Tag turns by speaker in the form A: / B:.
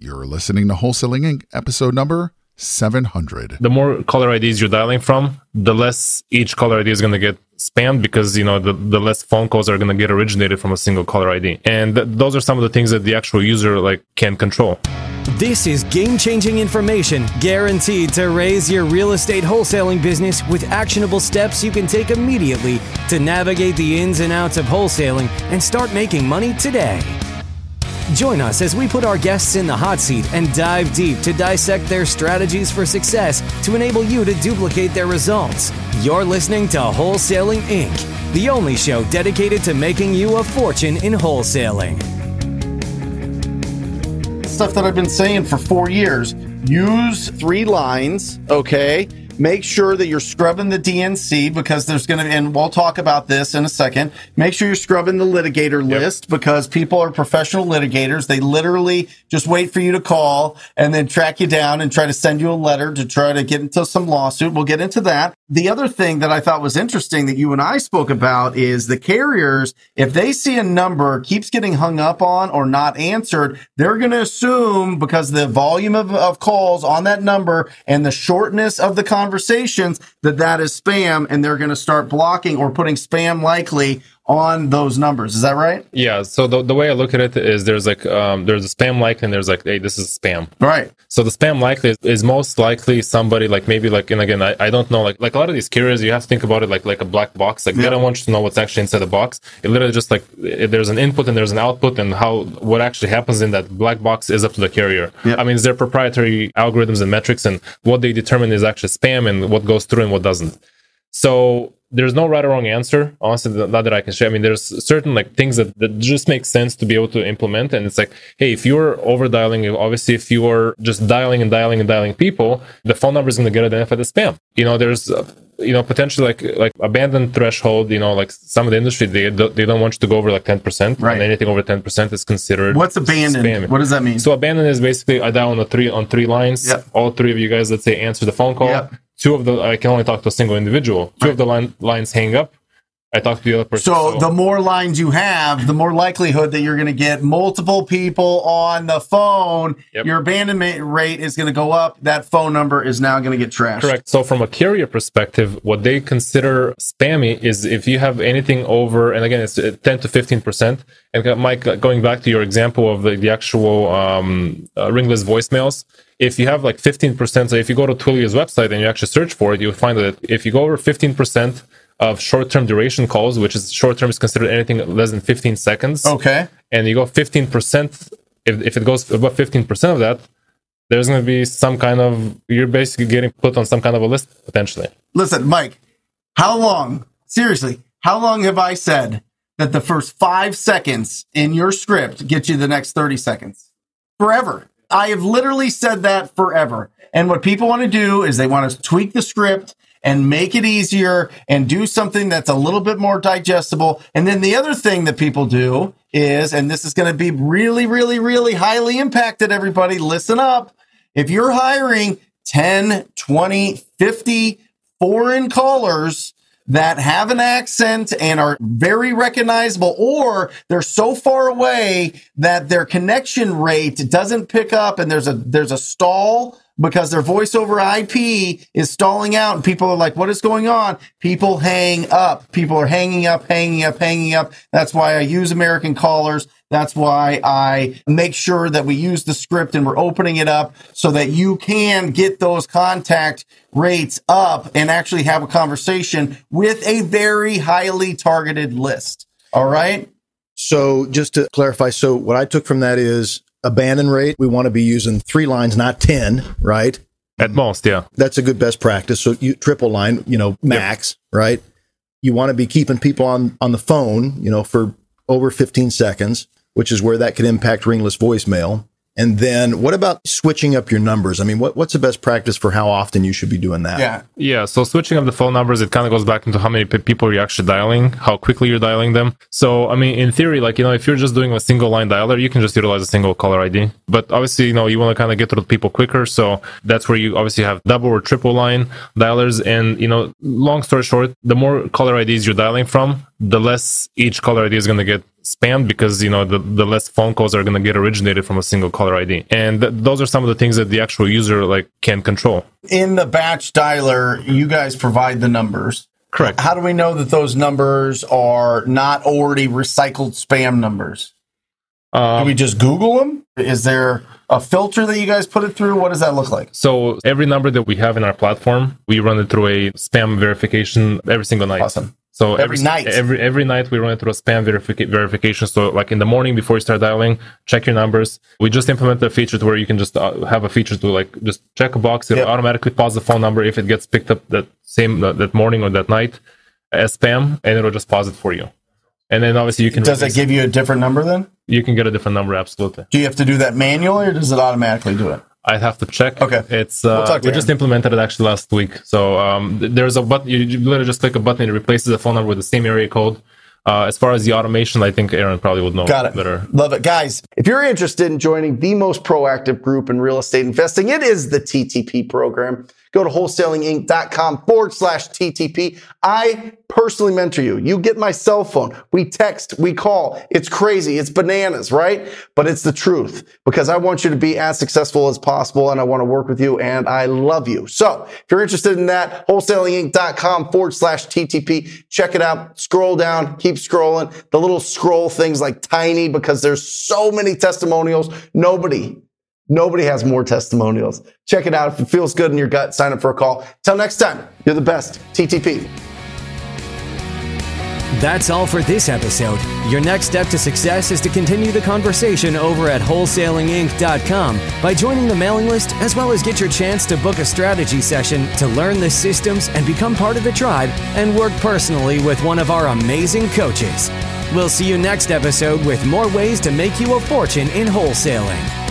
A: You're listening to Wholesaling Inc., episode number 700.
B: The more caller IDs you're dialing from, the less each caller ID is going to get spammed because you know the, the less phone calls are going to get originated from a single caller ID. And th- those are some of the things that the actual user like can control.
C: This is game changing information guaranteed to raise your real estate wholesaling business with actionable steps you can take immediately to navigate the ins and outs of wholesaling and start making money today. Join us as we put our guests in the hot seat and dive deep to dissect their strategies for success to enable you to duplicate their results. You're listening to Wholesaling Inc., the only show dedicated to making you a fortune in wholesaling.
D: Stuff that I've been saying for four years. Use three lines, okay? Make sure that you're scrubbing the DNC because there's going to, and we'll talk about this in a second. Make sure you're scrubbing the litigator list because people are professional litigators. They literally just wait for you to call and then track you down and try to send you a letter to try to get into some lawsuit. We'll get into that. The other thing that I thought was interesting that you and I spoke about is the carriers, if they see a number keeps getting hung up on or not answered, they're going to assume because the volume of, of calls on that number and the shortness of the conversations that that is spam and they're going to start blocking or putting spam likely on those numbers. Is that right?
B: Yeah. So the, the way I look at it is there's like um, there's a spam likely and there's like hey this is spam.
D: Right.
B: So the spam likely is, is most likely somebody like maybe like and again I, I don't know like like a lot of these carriers you have to think about it like like a black box like
D: Yeah.
B: they don't want you to know what's actually inside the box. It literally just like there's an input and there's an output and how what actually happens in that black box is up to the carrier.
D: Yeah.
B: I mean it's their proprietary algorithms and metrics and what they determine is actually spam and what goes through and what doesn't. So there's no right or wrong answer. Honestly, not that I can share. I mean, there's certain like things that, that just make sense to be able to implement. And it's like, hey, if you're over dialing, obviously, if you are just dialing and dialing and dialing people, the phone number is going to get identified as spam. You know, there's, uh, you know, potentially like like abandoned threshold. You know, like some of the industry, they don't- they don't want you to go over like ten percent.
D: Right.
B: And anything over ten percent is considered.
D: What's abandoned? What does that mean?
B: So abandon is basically I dial on the three on three lines.
D: Yep.
B: All three of you guys, let's say, answer the phone call.
D: Yep.
B: Two of the I can only talk to a single individual. Two of the line, lines hang up. I talk to the other person.
D: So the more lines you have, the more likelihood that you're going to get multiple people on the phone.
B: Yep.
D: Your abandonment rate is going to go up. That phone number is now going to get trashed.
B: Correct. So from a carrier perspective, what they consider spammy is if you have anything over, and again, it's uh, 10 to 15 percent. And uh, Mike, uh, going back to your example of the, the actual um, uh, ringless voicemails, if you have like 15 percent, so if you go to Twilio's website and you actually search for it, you'll find that if you go over 15 percent of short-term duration calls, which is short-term is considered anything less than 15 seconds,
D: Okay.
B: and you go 15%, if, if it goes above 15% of that, there's going to be some kind of, you're basically getting put on some kind of a list potentially.
D: Listen, Mike, how long, seriously, how long have I said that the first five seconds in your script get you the next 30 seconds? Forever. I have literally said that forever. And what people want to do is they want to tweak the script and make it easier and do something that's a little bit more digestible. And then the other thing that people do is, and this is going to be really, really, really highly impacted, everybody, listen up. If you're hiring 10, 20, 50 foreign callers that have an accent and are very recognizable, or they're so far away that their connection rate doesn't pick up and there's a, there's a stall because their voice over IP is stalling out and people are like, what is going on? People hang up. People are hanging up, hanging up, hanging up. That's why I use American callers. That's why I make sure that we use the script and we're opening it up so that you can get those contact rates up and actually have a conversation with a very highly targeted list. All right.
E: So just to clarify, so what I took from that is abandon rate. We want to be using three lines, not 10, right?
B: At most, yeah.
E: That's a good best practice. So you triple line, you know, max, right? You want to be keeping people on, on the phone, you know, for over 15 seconds, which is where that could impact ringless voicemail. And then what about switching up your numbers? I mean, what, what's the best practice for how often you should be doing that?
D: Yeah.
B: Yeah, so switching up the phone numbers, it kind of goes back into how many pe- people you're actually dialing, how quickly you're dialing them. So, I mean, in theory, like, you know, if you're just doing a single line dialer, you can just utilize a single caller ID. But obviously, you know, you want to kind of get to the people quicker. So that's where you obviously have double or triple line dialers. And, you know, long story short, the more caller IDs you're dialing from, the less each caller ID is going to get spammed because you know the, the less phone calls are going to get originated from a single caller ID, and th- those are some of the things that the actual user like can control.
D: In the batch dialer, you guys provide the numbers.
B: Correct.
D: How do we know that those numbers are not already recycled spam numbers? Do
B: Um,
D: we just Google them? Is there a filter that you guys put it through? What does that look like?
B: so every number that we have in our platform, we run it through a spam verification every single night.
D: Awesome.
B: So
D: Every night?
B: every every night we run it through a spam verifica- verification. So like in the morning before you start dialing, check your numbers. We just implemented a feature to where you can just uh, have a feature to like just check a box. It'll
D: Yep.
B: automatically pause the phone number if it gets picked up that same that, that morning or that night as spam, and it'll just pause it for you. And then obviously you can
D: Does it give you a different number then?
B: you can get a different number absolutely.
D: Do you have to do that manually or does it automatically do it?
B: I'd have to check.
D: Okay.
B: It's uh,
D: to
B: we just implemented it actually last week. So um, there's a button. You, you literally just click a button. It replaces the phone number with the same area code. Uh, as far as the automation, I think Aaron probably would know
D: Got it.
B: better.
D: Love it. Guys, if you're interested in joining the most proactive group in real estate investing, it is the TTP program. Go to wholesalinginc.com forward slash TTP. I personally mentor you. You get my cell phone. We text, we call. It's crazy. It's bananas, right? But it's the truth because I want you to be as successful as possible and I want to work with you and I love you. So if you're interested in that, wholesalinginc.com forward slash TTP. Check it out. Scroll down, keep scrolling. The little scroll things like tiny because there's so many testimonials. Nobody, nobody has more testimonials. Check it out. If it feels good in your gut, sign up for a call. Till next time, you're the best. TTP.
C: That's all for this episode. Your next step to success is to continue the conversation over at wholesalinginc.com by joining the mailing list, as well as get your chance to book a strategy session to learn the systems and become part of the tribe and work personally with one of our amazing coaches. We'll see you next episode with more ways to make you a fortune in wholesaling.